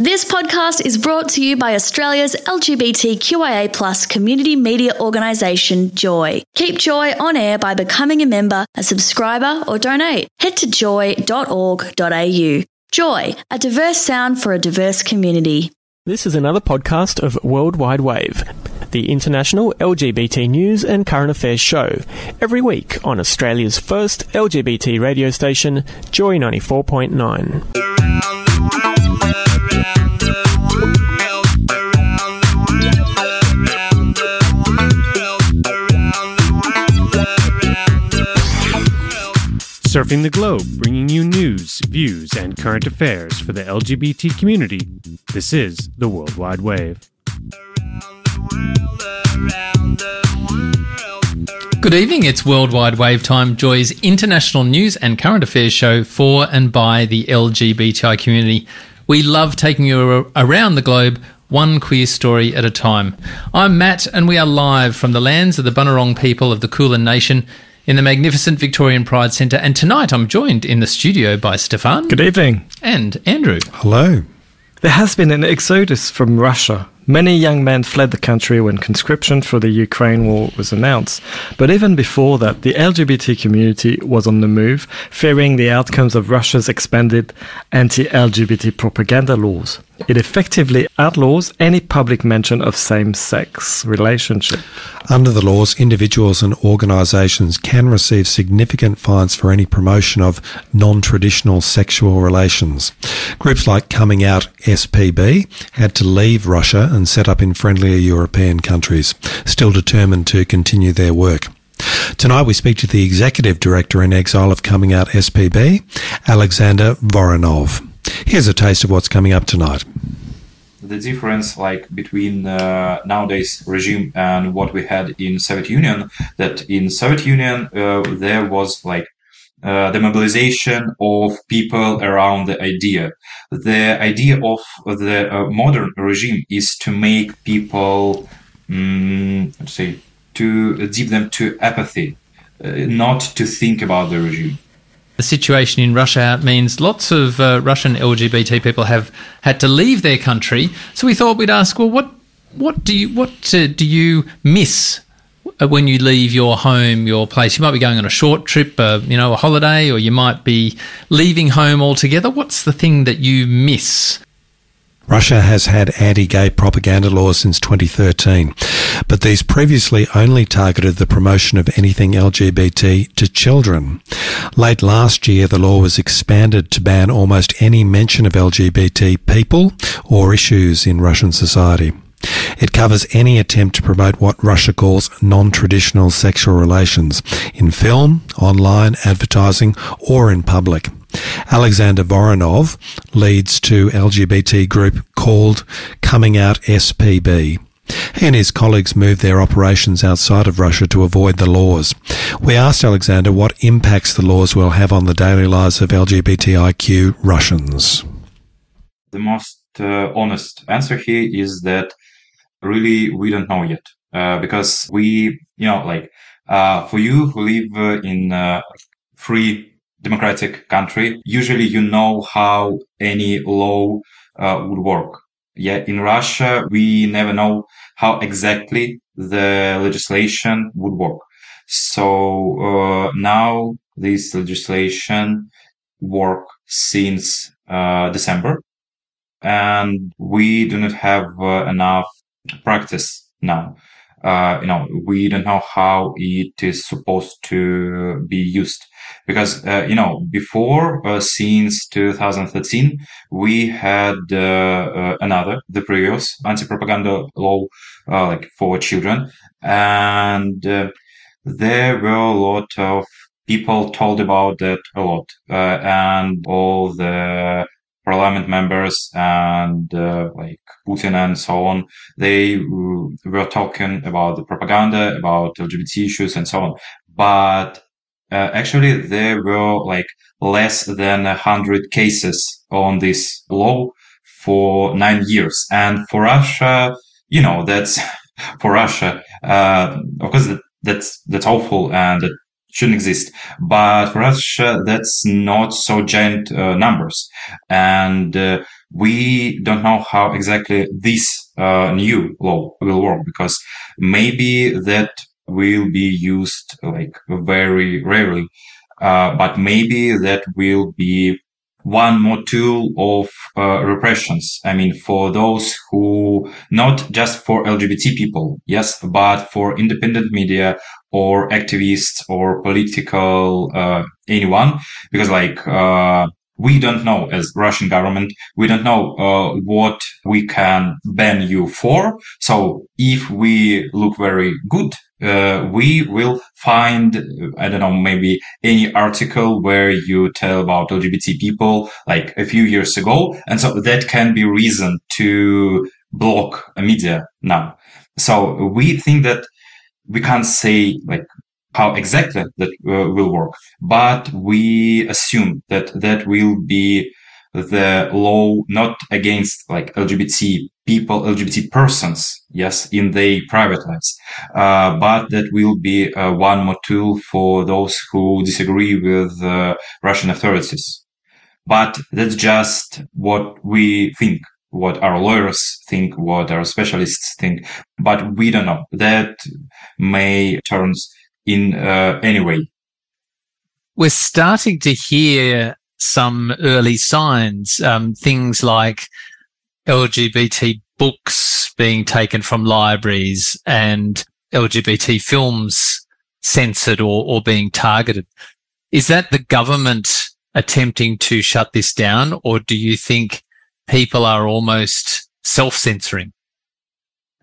This podcast is brought to you by Australia's LGBTQIA plus community media organisation, Joy. Keep Joy on air by becoming a member, a subscriber, or donate. Head to joy.org.au. Joy, a diverse sound for a diverse community. This is another podcast of Worldwide Wave, the international LGBT news and current affairs show, every week on Australia's first LGBT radio station, Joy 94.9. Surfing the globe, bringing you news, views, and current affairs for the LGBT community. This is the Worldwide Wave. Good evening, it's Worldwide Wave Time, Joy's international news and current affairs show for and by the LGBTI community. We love taking you around the globe, one queer story at a time. I'm Matt, and we are live from the lands of the Bunurong people of the Kulin Nation in the magnificent Victorian Pride Centre. And tonight I'm joined in the studio by Stefan. Good evening. And Andrew. Hello. There has been an exodus from Russia. Many young men fled the country when conscription for the Ukraine war was announced. But even before that, the LGBT community was on the move, fearing the outcomes of Russia's expanded anti LGBT propaganda laws. It effectively outlaws any public mention of same sex relationship. Under the laws, individuals and organisations can receive significant fines for any promotion of non traditional sexual relations. Groups like Coming Out SPB had to leave Russia and set up in friendlier European countries, still determined to continue their work. Tonight we speak to the executive director in exile of Coming Out SPB, Alexander Voronov. Here's a taste of what's coming up tonight. The difference, like between uh, nowadays regime and what we had in Soviet Union, that in Soviet Union uh, there was like uh, the mobilization of people around the idea. The idea of the uh, modern regime is to make people, um, let's say, to dip them to apathy, uh, not to think about the regime the situation in Russia means lots of uh, Russian LGBT people have had to leave their country. So we thought we'd ask, well, what what do you what uh, do you miss uh, when you leave your home, your place? You might be going on a short trip, uh, you know, a holiday, or you might be leaving home altogether. What's the thing that you miss? Russia has had anti-gay propaganda laws since 2013, but these previously only targeted the promotion of anything LGBT to children. Late last year, the law was expanded to ban almost any mention of LGBT people or issues in Russian society. It covers any attempt to promote what Russia calls non-traditional sexual relations in film, online, advertising, or in public. Alexander Voronov leads to LGBT group called Coming Out SPB. He and his colleagues moved their operations outside of Russia to avoid the laws. We asked Alexander what impacts the laws will have on the daily lives of LGBTIQ Russians. The most uh, honest answer here is that really we don't know yet uh, because we, you know, like uh, for you who live uh, in uh, free democratic country, usually you know how any law uh, would work. Yeah, in Russia, we never know how exactly the legislation would work. So uh, now this legislation work since uh, December, and we do not have uh, enough practice now. Uh, you know, we don't know how it is supposed to be used because uh, you know before uh, since 2013 we had uh, uh, another the previous anti-propaganda law uh, like for children and there were a lot of people told about that a lot and all the parliament members and like Putin and so on, they were talking about the propaganda, about LGBT issues and so on. But uh, actually there were like less than a hundred cases on this law for nine years. And for Russia, you know, that's for Russia, uh, of course that's, that's awful and it shouldn't exist. But for us, uh, that's not so giant uh, numbers. And uh, we don't know how exactly this uh, new law will work because maybe that will be used like very rarely. Uh, but maybe that will be one more tool of uh, repressions. I mean, for those who not just for LGBT people, yes, but for independent media or activists or political uh, anyone, because like uh, we don't know as Russian government, we don't know uh, what we can ban you for. So if we look very good, uh, we will find, I don't know, maybe any article where you tell about LGBT people like a few years ago. And so that can be reason to block a media now. So we think that we can't say like how exactly that uh, will work, but we assume that that will be the law not against like LGBT people, LGBT persons, yes, in their private lives, uh, but that will be uh, one more tool for those who disagree with uh, Russian authorities. But that's just what we think, what our lawyers think, what our specialists think, but we don't know. That may turns in uh, any way. We're starting to hear some early signs, um, things like LGBT books being taken from libraries and LGBT films censored or, or being targeted. Is that the government attempting to shut this down, or do you think people are almost self censoring?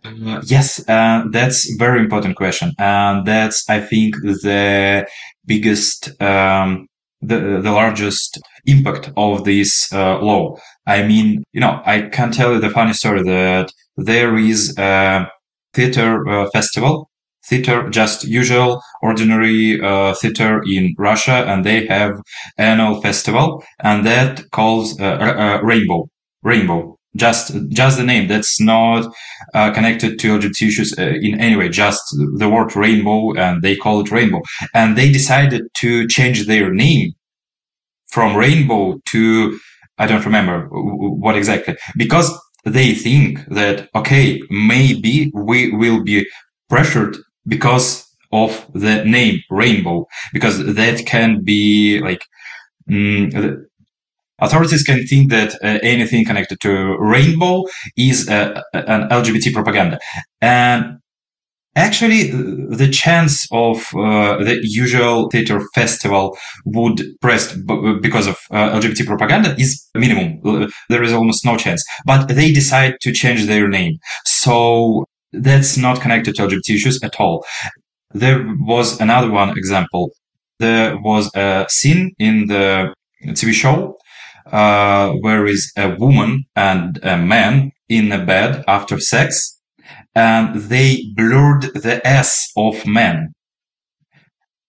Uh, yes, uh, that's very important question. And that's, I think, the biggest, um, the, the largest impact of this uh, law. I mean, you know, I can tell you the funny story that there is a theater uh, festival, theater, just usual, ordinary uh, theater in Russia, and they have annual festival, and that calls uh, Rainbow. Rainbow just just the name. That's not uh, connected to LGBT issues uh, in any way. Just the word rainbow and they call it rainbow. And they decided to change their name from rainbow to i don't remember what exactly. Because they think that okay maybe we will be pressured because of the name rainbow. Because that can be like mm, Authorities can think that uh, anything connected to rainbow is uh, an LGBT propaganda. And actually, the chance of uh, the usual theater festival would press because of uh, LGBT propaganda is minimum. There is almost no chance. But they decide to change their name. So that's not connected to LGBT issues at all. There was another one example. There was a scene in the TV show uh, where is a woman and a man in a bed after sex, and they blurred the S of man.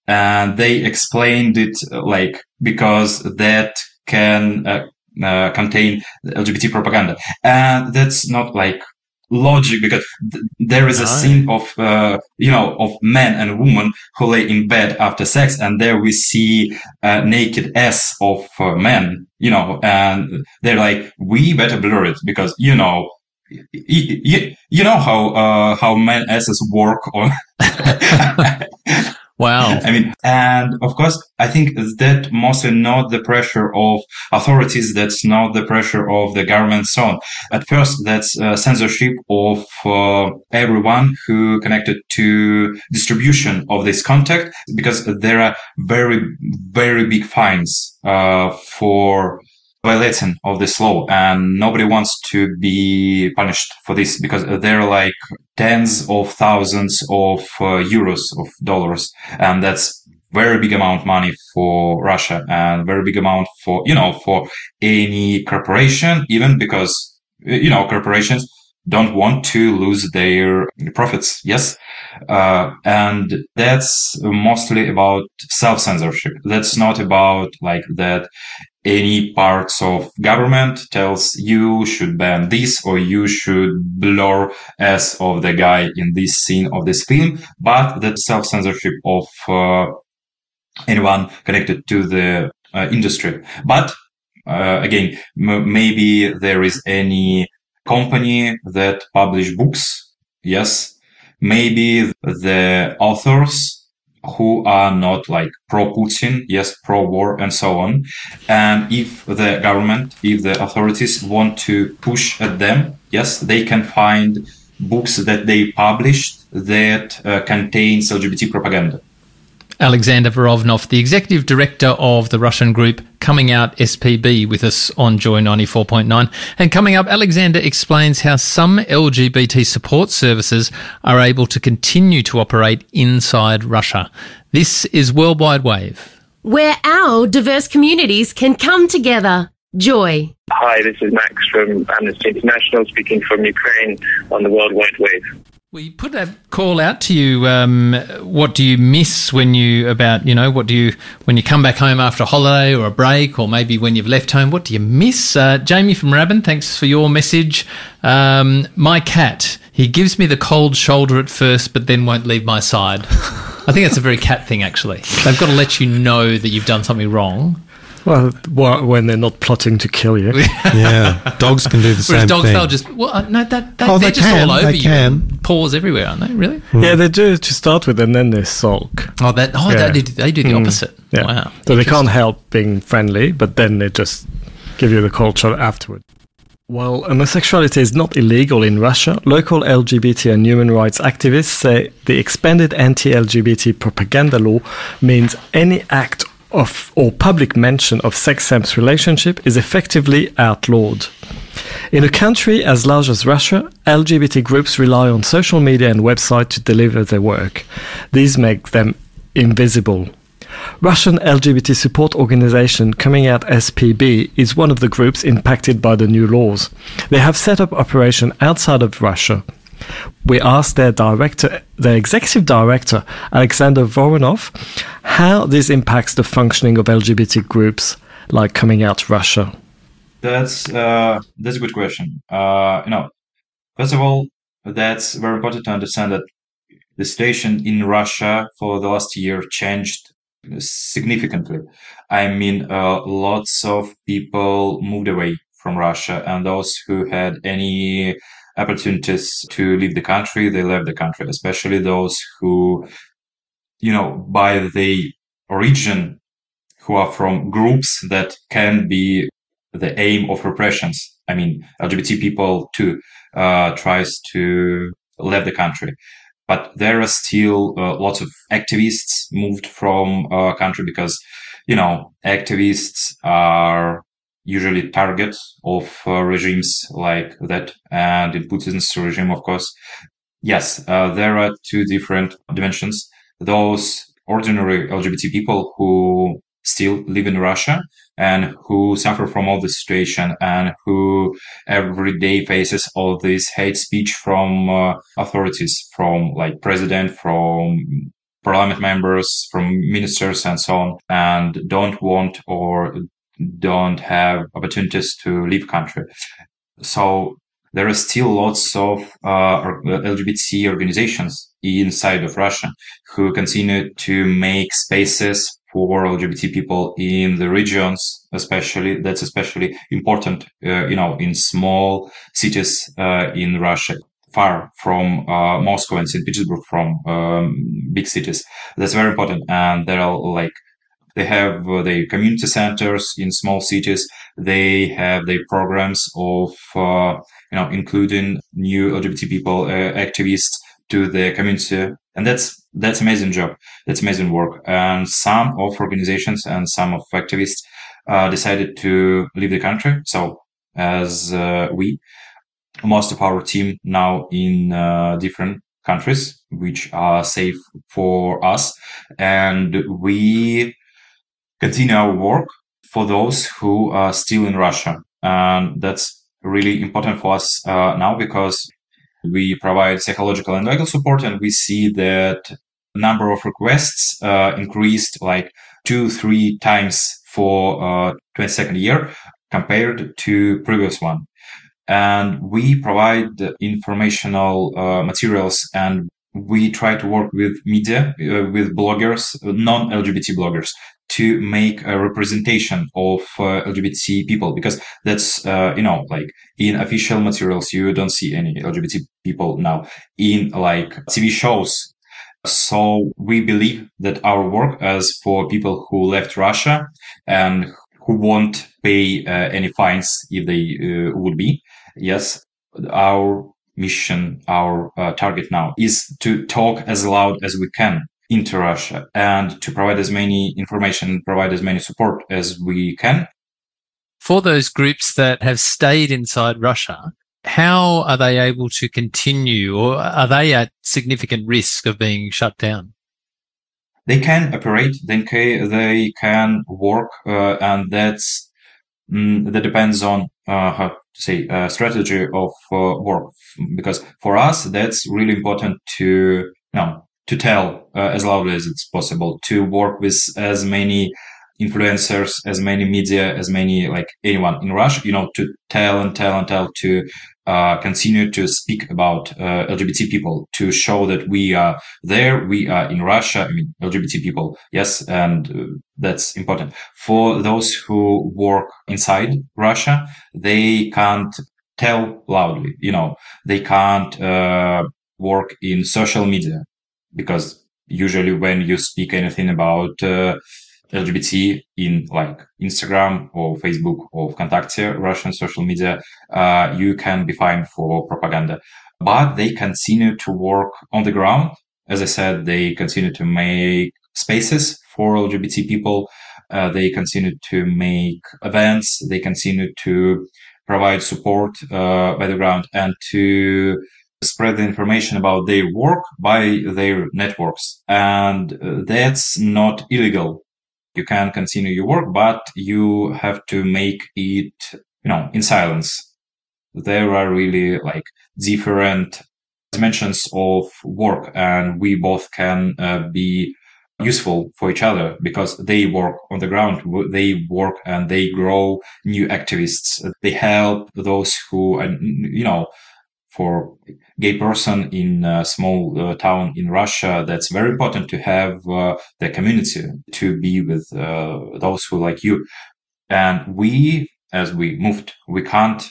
And they explained it like because that can uh, uh, contain LGBT propaganda. And that's not like logic because th- there is a scene of uh, you know of men and women who lay in bed after sex and there we see a naked s of uh, men you know and they're like we better blur it because you know you, you know how uh, how men asses work on Wow. I mean, and of course, I think that mostly not the pressure of authorities. That's not the pressure of the government. So on. At first, that's uh, censorship of uh, everyone who connected to distribution of this content because there are very, very big fines, uh, for violating of this law and nobody wants to be punished for this because there are like tens of thousands of uh, euros of dollars and that's very big amount of money for Russia and very big amount for, you know, for any corporation, even because, you know, corporations don't want to lose their profits. Yes. Uh, and that's mostly about self censorship. That's not about like that any parts of government tells you should ban this or you should blur as of the guy in this scene of this film, but that self censorship of uh, anyone connected to the uh, industry. But uh, again, m- maybe there is any company that publish books. Yes. Maybe the authors who are not like pro Putin, yes, pro war and so on. And if the government, if the authorities want to push at them, yes, they can find books that they published that uh, contains LGBT propaganda. Alexander Voronov, the executive director of the Russian group Coming Out SPB, with us on Joy 94.9. And coming up, Alexander explains how some LGBT support services are able to continue to operate inside Russia. This is Worldwide Wave. Where our diverse communities can come together. Joy. Hi, this is Max from Amnesty International speaking from Ukraine on the Worldwide Wave. We put a call out to you. Um, what do you miss when you about you know what do you when you come back home after a holiday or a break or maybe when you've left home? What do you miss? Uh, Jamie from Rabin, thanks for your message. Um, my cat, he gives me the cold shoulder at first, but then won't leave my side. I think that's a very cat thing. Actually, they've got to let you know that you've done something wrong. Well, when they're not plotting to kill you. yeah, dogs can do the Whereas same dogs, thing. they'll just well, uh, no, that they, Oh, they're they just can, all over they you, can. paws everywhere, aren't they? Really? Yeah, they do to start with, and then they sulk. Oh, that oh, Yeah. they, do, they do the Mm. opposite. Yeah. Wow. So they can't help being friendly, but then they just give you the cold shoulder afterward. While homosexuality is not illegal in Russia, local LGBT and human rights activists say the expanded anti LGBT propaganda law means any act of or public mention of sex same relationship is effectively outlawed. In a country as large as Russia, LGBT groups rely on social media and websites to deliver their work. These make them invisible. Russian LGBT support organization Coming Out SPB is one of the groups impacted by the new laws. They have set up operation outside of Russia. We asked their director, their executive director, Alexander Voronov, how this impacts the functioning of LGBT groups like Coming Out Russia. That's uh, that's a good question. Uh, you know, first of all, that's very important to understand that the situation in Russia for the last year changed significantly. I mean, uh, lots of people moved away from Russia, and those who had any opportunities to leave the country, they left the country. Especially those who, you know, by the origin, who are from groups that can be the aim of repressions. I mean, LGBT people too uh, tries to leave the country, but there are still uh, lots of activists moved from uh, country because you know activists are usually targets of uh, regimes like that, and in Putin's regime, of course, yes, uh, there are two different dimensions. Those ordinary LGBT people who still live in Russia and who suffer from all this situation and who every day faces all this hate speech from uh, authorities, from like president, from parliament members, from ministers and so on, and don't want or don't have opportunities to leave country. So there are still lots of uh, LGBT organizations inside of Russia who continue to make spaces for LGBT people in the regions, especially that's especially important, uh, you know, in small cities uh, in Russia, far from uh, Moscow and St. Petersburg, from um, big cities. That's very important, and there are like they have uh, their community centers in small cities. They have their programs of uh, you know including new LGBT people, uh, activists to the community, and that's that's amazing job. That's amazing work. And some of organizations and some of activists uh, decided to leave the country. So as uh, we, most of our team now in uh, different countries, which are safe for us, and we continue our work for those who are still in Russia, and that's really important for us uh, now because we provide psychological and legal support, and we see that number of requests uh, increased like two, three times for uh, 22nd year compared to previous one. And we provide informational uh, materials and we try to work with media, uh, with bloggers, non-LGBT bloggers, to make a representation of uh, LGBT people because that's uh, you know like in official materials you don't see any LGBT people now in like TV shows. So we believe that our work as for people who left Russia and who won't pay uh, any fines if they uh, would be, yes, our mission, our uh, target now is to talk as loud as we can into Russia and to provide as many information, provide as many support as we can. For those groups that have stayed inside Russia, how are they able to continue or are they at significant risk of being shut down? They can operate, they can, they can work, uh, and that's, mm, that depends on, uh, how to say, uh, strategy of uh, work. Because for us, that's really important to, you know, to tell uh, as loudly as it's possible, to work with as many influencers, as many media, as many like anyone in Russia, you know, to tell and tell and tell to uh, continue to speak about uh, LGBT people, to show that we are there, we are in Russia. I mean, LGBT people, yes, and uh, that's important. For those who work inside Russia, they can't tell loudly, you know, they can't uh, work in social media because usually when you speak anything about uh, LGBT in like Instagram or Facebook or Vkontakte, Russian social media, uh, you can be fined for propaganda. But they continue to work on the ground. As I said, they continue to make spaces for LGBT people. Uh, they continue to make events. They continue to provide support uh, by the ground and to spread the information about their work by their networks. And uh, that's not illegal. You can continue your work, but you have to make it, you know, in silence. There are really like different dimensions of work and we both can uh, be useful for each other because they work on the ground they work and they grow new activists they help those who and you know for gay person in a small uh, town in Russia, that's very important to have uh, the community to be with uh, those who like you. And we, as we moved, we can't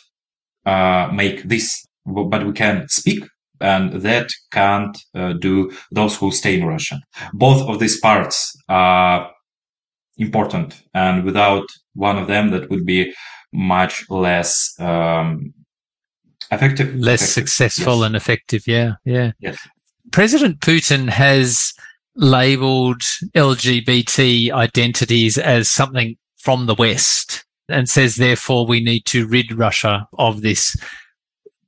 uh, make this, but we can speak. And that can't uh, do those who stay in Russia. Both of these parts are important. And without one of them, that would be much less um, effective, less effective. successful yes. and effective. Yeah, yeah. Yes. President Putin has labeled LGBT identities as something from the West and says, therefore, we need to rid Russia of this.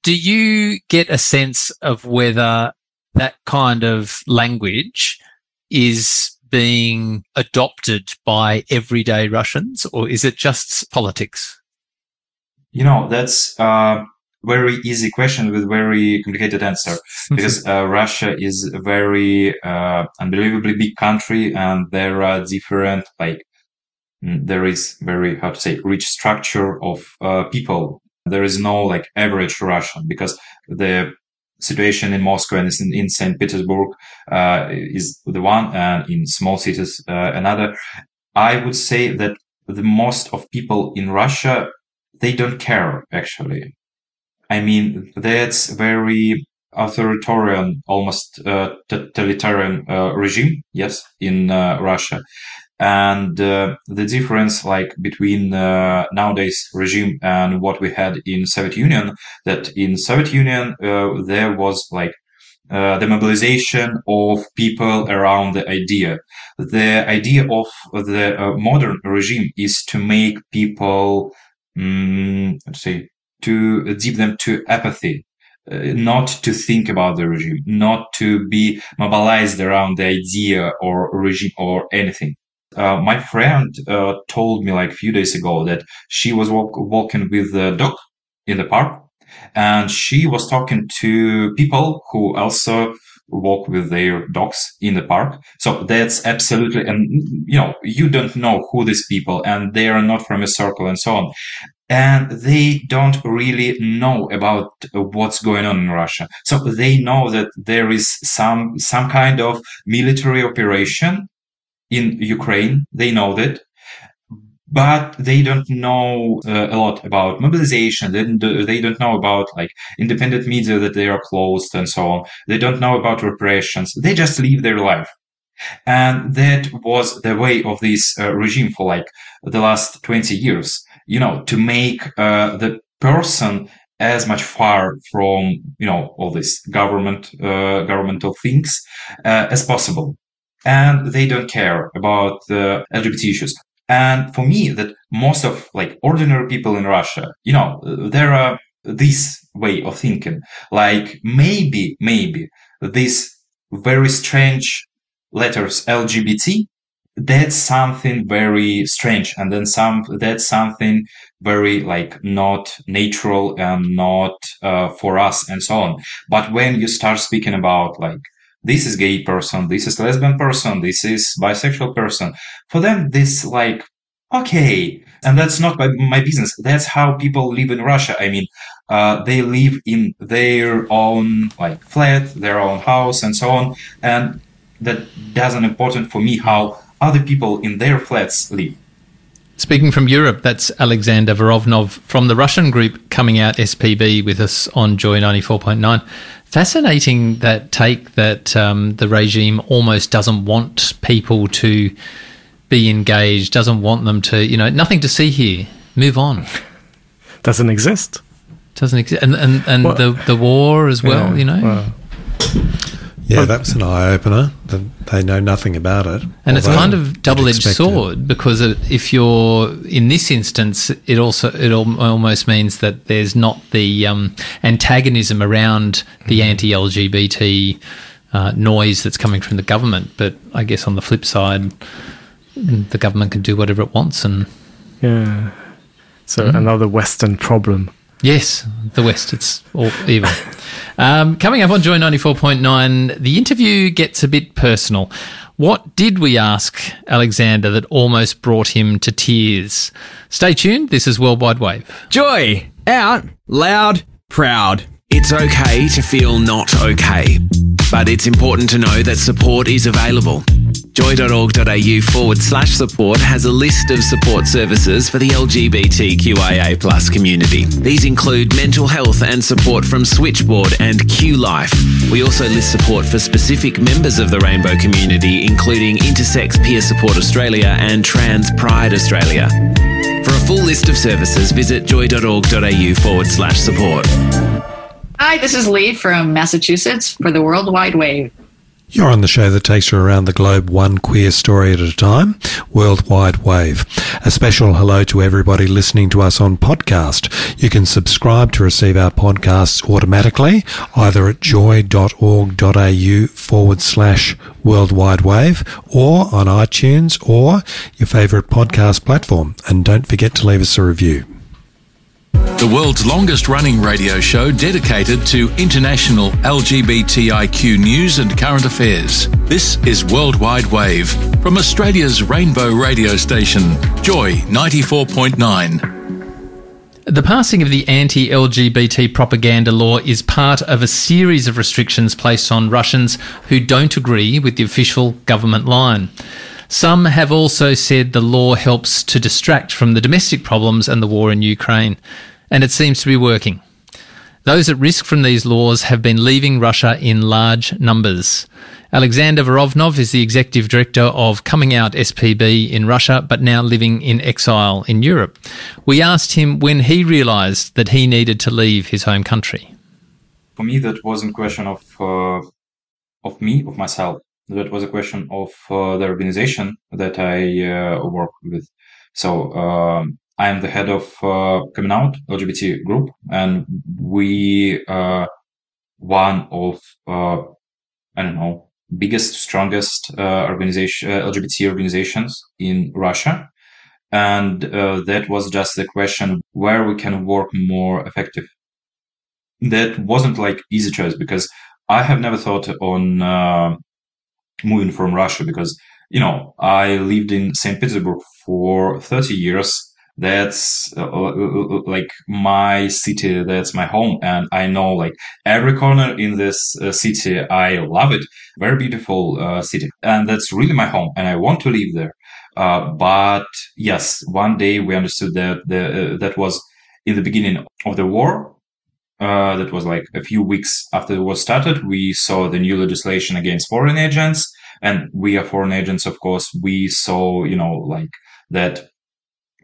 Do you get a sense of whether that kind of language is being adopted by everyday Russians or is it just politics? You know, that's uh, very easy question with very complicated answer because uh, Russia is a very uh, unbelievably big country and there are different like mm, there is very how to say rich structure of uh, people. There is no like average Russian because the situation in Moscow and in, in St. Petersburg uh, is the one and in small cities uh, another. I would say that the most of people in Russia they don't care actually I mean, that's very authoritarian, almost uh, totalitarian uh, regime, yes, in uh, Russia. And uh, the difference, like between uh, nowadays regime and what we had in Soviet Union, that in Soviet Union uh, there was like the mobilization of people around the idea. The idea of the modern regime is to make people, um, let's say, to dip them to apathy, uh, not to think about the regime, not to be mobilized around the idea or regime or anything. Uh, my friend uh, told me like a few days ago that she was walk- walking with the dog in the park and she was talking to people who also walk with their dogs in the park. So that's absolutely, and you know, you don't know who these people and they are not from a circle and so on. And they don't really know about what's going on in Russia. So they know that there is some, some kind of military operation in Ukraine. They know that but they don't know uh, a lot about mobilization. They don't, they don't know about like independent media that they are closed and so on. They don't know about repressions. They just live their life. And that was the way of this uh, regime for like the last 20 years, you know, to make uh, the person as much far from, you know, all these government, uh, governmental things uh, as possible and they don't care about the LGBT issues. And for me, that most of like ordinary people in Russia, you know, there are this way of thinking, like maybe, maybe this very strange letters LGBT, that's something very strange. And then some, that's something very like not natural and not uh, for us and so on. But when you start speaking about like this is gay person, this is lesbian person, this is bisexual person. For them, this like, okay. And that's not my, my business. That's how people live in Russia. I mean, uh, they live in their own like flat, their own house and so on. And that doesn't important for me how other people in their flats live. Speaking from Europe, that's Alexander Voronov from the Russian group coming out SPB with us on Joy 94.9. Fascinating that take that um, the regime almost doesn't want people to be engaged, doesn't want them to, you know, nothing to see here. Move on. Doesn't exist. Doesn't exist, and and, and well, the the war as well. Yeah, you know. Well. Yeah, that was an eye opener. They know nothing about it. And it's kind of double edged sword because if you're in this instance, it also it almost means that there's not the um, antagonism around the mm-hmm. anti LGBT uh, noise that's coming from the government. But I guess on the flip side, the government can do whatever it wants, and yeah. So mm. another Western problem. Yes, the West. It's all evil. um, coming up on Joy 94.9, the interview gets a bit personal. What did we ask Alexander that almost brought him to tears? Stay tuned. This is Worldwide Wave. Joy, out, loud, proud. It's okay to feel not okay, but it's important to know that support is available. Joy.org.au forward slash support has a list of support services for the LGBTQIA plus community. These include mental health and support from Switchboard and Q Life. We also list support for specific members of the rainbow community, including Intersex Peer Support Australia and Trans Pride Australia. For a full list of services, visit joy.org.au forward slash support. Hi, this is Lee from Massachusetts for the Worldwide Wave. You're on the show that takes you around the globe one queer story at a time, Worldwide Wave. A special hello to everybody listening to us on podcast. You can subscribe to receive our podcasts automatically, either at joy.org.au forward slash Worldwide Wave or on iTunes or your favourite podcast platform. And don't forget to leave us a review the world's longest running radio show dedicated to international LGBTIQ news and current affairs. This is Worldwide Wave from Australia's rainbow radio station, Joy 94.9. The passing of the anti LGBT propaganda law is part of a series of restrictions placed on Russians who don't agree with the official government line. Some have also said the law helps to distract from the domestic problems and the war in Ukraine and it seems to be working. Those at risk from these laws have been leaving Russia in large numbers. Alexander Voronov is the executive director of Coming Out SPB in Russia, but now living in exile in Europe. We asked him when he realized that he needed to leave his home country. For me, that wasn't a question of uh, of me, of myself. That was a question of uh, the organization that I uh, work with. So um, I am the head of uh, Coming Out LGBT group, and we are one of I don't know biggest, strongest organization LGBT organizations in Russia, and uh, that was just the question where we can work more effective. That wasn't like easy choice because I have never thought on uh, moving from Russia because you know I lived in St. Petersburg for 30 years. That's uh, uh, uh, like my city. That's my home, and I know like every corner in this uh, city. I love it. Very beautiful uh, city, and that's really my home, and I want to live there. Uh, but yes, one day we understood that the, that was in the beginning of the war. That was like a few weeks after the war started. We saw the new legislation against foreign agents, and we are foreign agents, of course. We saw, you know, like that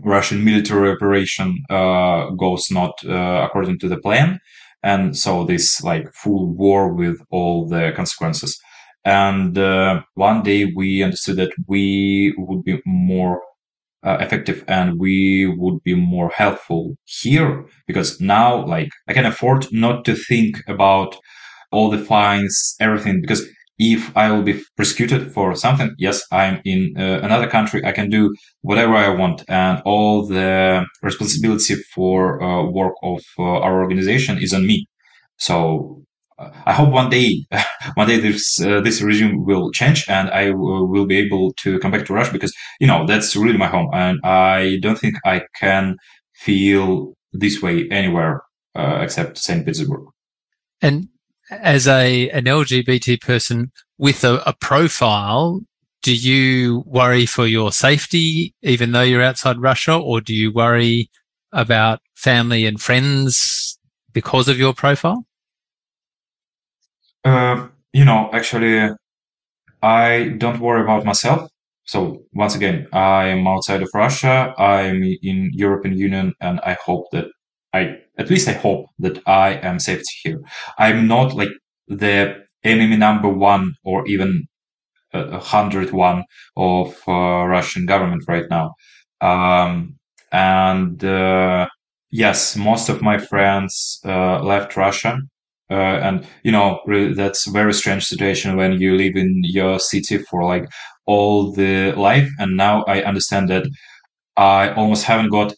Russian military operation uh, goes not uh, according to the plan, and so this like full war with all the consequences. And uh, one day we understood that we would be more uh, effective and we would be more helpful here because now like I can afford not to think about all the fines, everything because if I will be prosecuted for something, yes, I'm in uh, another country. I can do whatever I want, and all the responsibility for uh, work of uh, our organization is on me. So I hope one day, one day this uh, this regime will change, and I w- will be able to come back to Russia because you know that's really my home, and I don't think I can feel this way anywhere uh, except Saint Petersburg. And as a an LGBT person with a, a, profile, do you worry for your safety even though you're outside Russia, or do you worry about family and friends because of your profile? Uh, you know, actually, I don't worry about myself. So once again, I am outside of Russia. I'm in European Union, and I hope that I at least I hope that I am safe here. I'm not like the enemy number one or even a hundred one of uh, Russian government right now. Um, and uh, yes, most of my friends uh, left Russia. Uh, and you know really, that's a very strange situation when you live in your city for like all the life and now i understand that i almost haven't got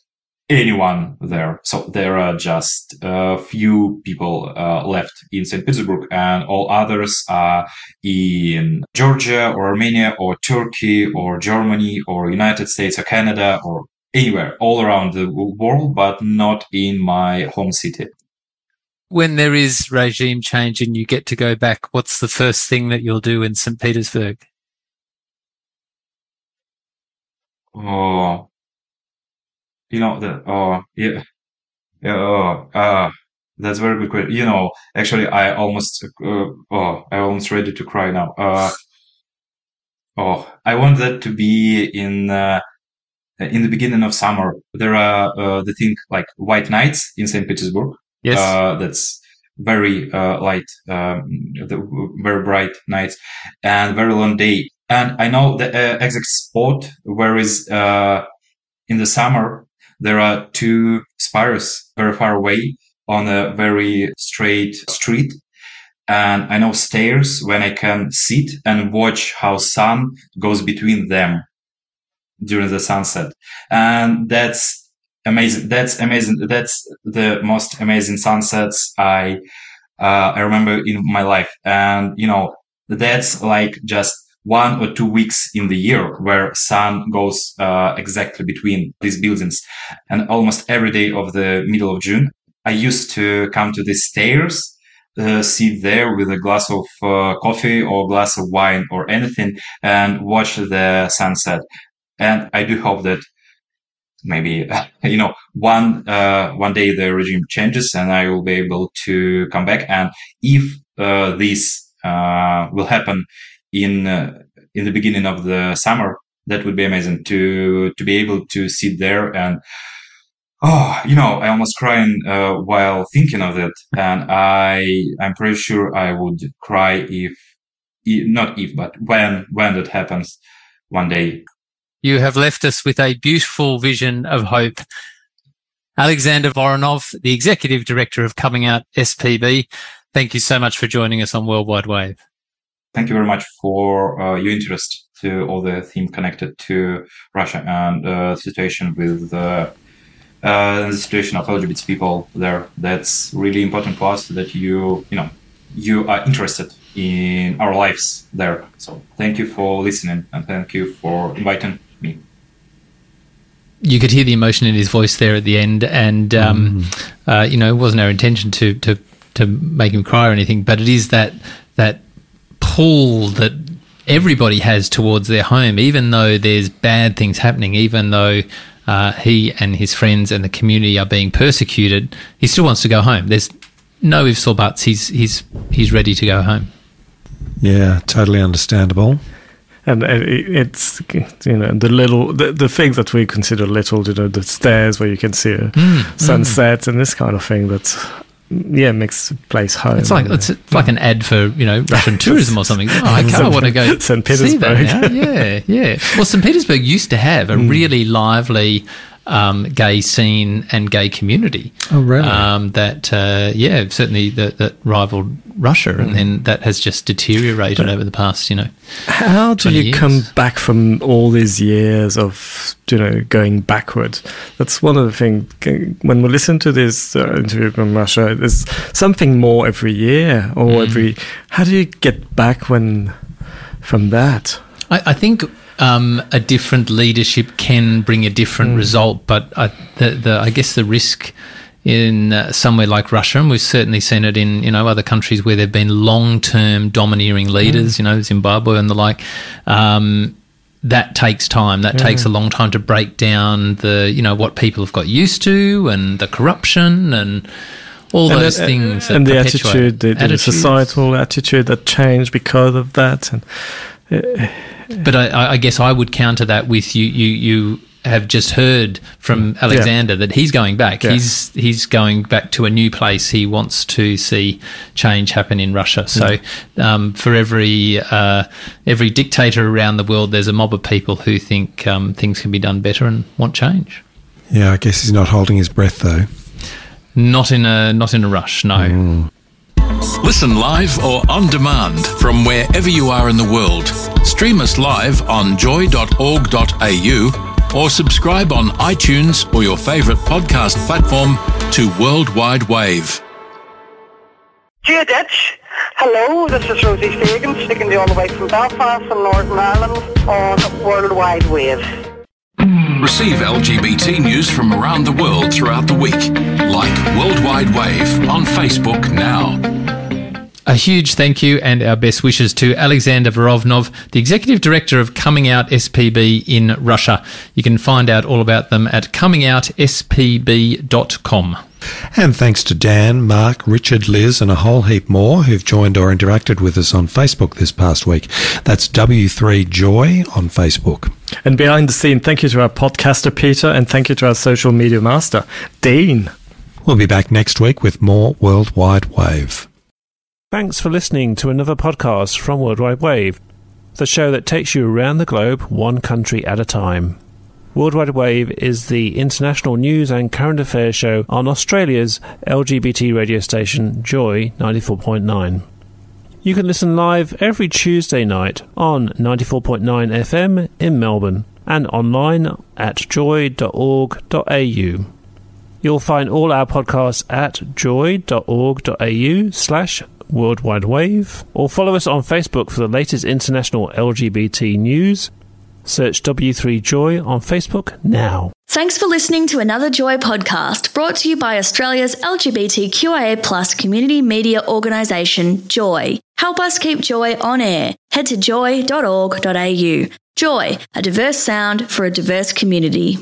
anyone there. So there are just a few people uh, left in St. Petersburg, and all others are in Georgia or Armenia or Turkey or Germany or United States or Canada or anywhere all around the world, but not in my home city. When there is regime change and you get to go back, what's the first thing that you'll do in St. Petersburg? Oh, you know the oh yeah yeah oh uh that's very good question. You know, actually, I almost uh, oh I almost ready to cry now. Uh, oh, I want that to be in uh, in the beginning of summer. There are uh, the thing like white nights in Saint Petersburg. Yes, uh, that's very uh, light, um, very bright nights, and very long day. And I know the uh, exact spot where is uh, in the summer there are two spires very far away on a very straight street. And I know stairs when I can sit and watch how sun goes between them during the sunset. And that's amazing. That's amazing. That's the most amazing sunsets I, uh, I remember in my life. And, you know, that's like just one or two weeks in the year where sun goes uh, exactly between these buildings and almost every day of the middle of june i used to come to these stairs uh, sit there with a glass of uh, coffee or glass of wine or anything and watch the sunset and i do hope that maybe you know one uh, one day the regime changes and i will be able to come back and if uh, this uh, will happen in uh, in the beginning of the summer, that would be amazing to to be able to sit there and oh, you know, I almost crying uh, while thinking of it, and I I'm pretty sure I would cry if not if but when when that happens one day. You have left us with a beautiful vision of hope. Alexander Voronov, the executive director of Coming Out SPB, thank you so much for joining us on Worldwide Wave thank you very much for uh, your interest to all the theme connected to Russia and uh, situation with uh, uh, the situation of LGBT people there. That's really important for us that you, you know, you are interested in our lives there. So thank you for listening and thank you for inviting. You could hear the emotion in his voice there at the end, and um, mm. uh, you know, it wasn't our intention to to to make him cry or anything, but it is that that pull that everybody has towards their home, even though there's bad things happening, even though uh, he and his friends and the community are being persecuted, he still wants to go home. There's no ifs or buts. He's he's he's ready to go home. Yeah, totally understandable. And it's you know the little the, the things that we consider little, you know, the stairs where you can see a mm, sunset mm. and this kind of thing. That's yeah, makes place home. It's like it's like an ad for you know Russian tourism or something. Oh, I kind of want to go St. Petersburg. Yeah, yeah. Well, St. Petersburg used to have a mm. really lively um, gay scene and gay community. Oh, really? Um, that uh, yeah, certainly that, that rivaled Russia, mm. and then that has just deteriorated but over the past, you know. How do you years. come back from all these years of you know going backward? That's one of the things. When we listen to this uh, interview from Russia, there's something more every year or mm. every. How do you get back when from that? I, I think um, a different leadership can bring a different mm. result, but I, the, the, I guess the risk in uh, somewhere like Russia, and we've certainly seen it in you know other countries where there've been long-term domineering leaders, mm. you know Zimbabwe and the like. Um, that takes time. That yeah. takes a long time to break down the you know what people have got used to and the corruption and all and those things and the attitude, the, the societal attitude that changed because of that. And uh, but I, I, guess I would counter that with you. You you have just heard from Alexander yeah. that he's going back. Yeah. He's he's going back to a new place. He wants to see change happen in Russia. So mm. um, for every uh, every dictator around the world, there's a mob of people who think um, things can be done better and want change. Yeah, I guess he's not holding his breath though. Not in a not in a rush. No. Mm. Listen live or on demand from wherever you are in the world. Stream us live on joy.org.au or subscribe on iTunes or your favourite podcast platform to Worldwide Wave. Dear Ditch, hello, this is Rosie Fagan speaking to you all the way from Belfast in Northern Ireland on Worldwide Wave. Receive LGBT news from around the world throughout the week, like Worldwide Wave on Facebook now. A huge thank you and our best wishes to Alexander Voronov, the Executive Director of Coming Out SPB in Russia. You can find out all about them at comingOutSPB.com. And thanks to Dan, Mark, Richard, Liz, and a whole heap more who've joined or interacted with us on Facebook this past week. That's W3Joy on Facebook. And behind the scene, thank you to our podcaster, Peter, and thank you to our social media master, Dean. We'll be back next week with more Worldwide Wave. Thanks for listening to another podcast from Worldwide Wave, the show that takes you around the globe one country at a time. Worldwide Wave is the international news and current affairs show on Australia's LGBT radio station Joy 94.9. You can listen live every Tuesday night on 94.9 FM in Melbourne and online at joy.org.au. You'll find all our podcasts at joy.org.au slash Worldwide Wave, or follow us on Facebook for the latest international LGBT news. Search W3Joy on Facebook now. Thanks for listening to another Joy podcast brought to you by Australia's LGBTQIA plus community media organisation, Joy. Help us keep Joy on air. Head to joy.org.au. Joy, a diverse sound for a diverse community.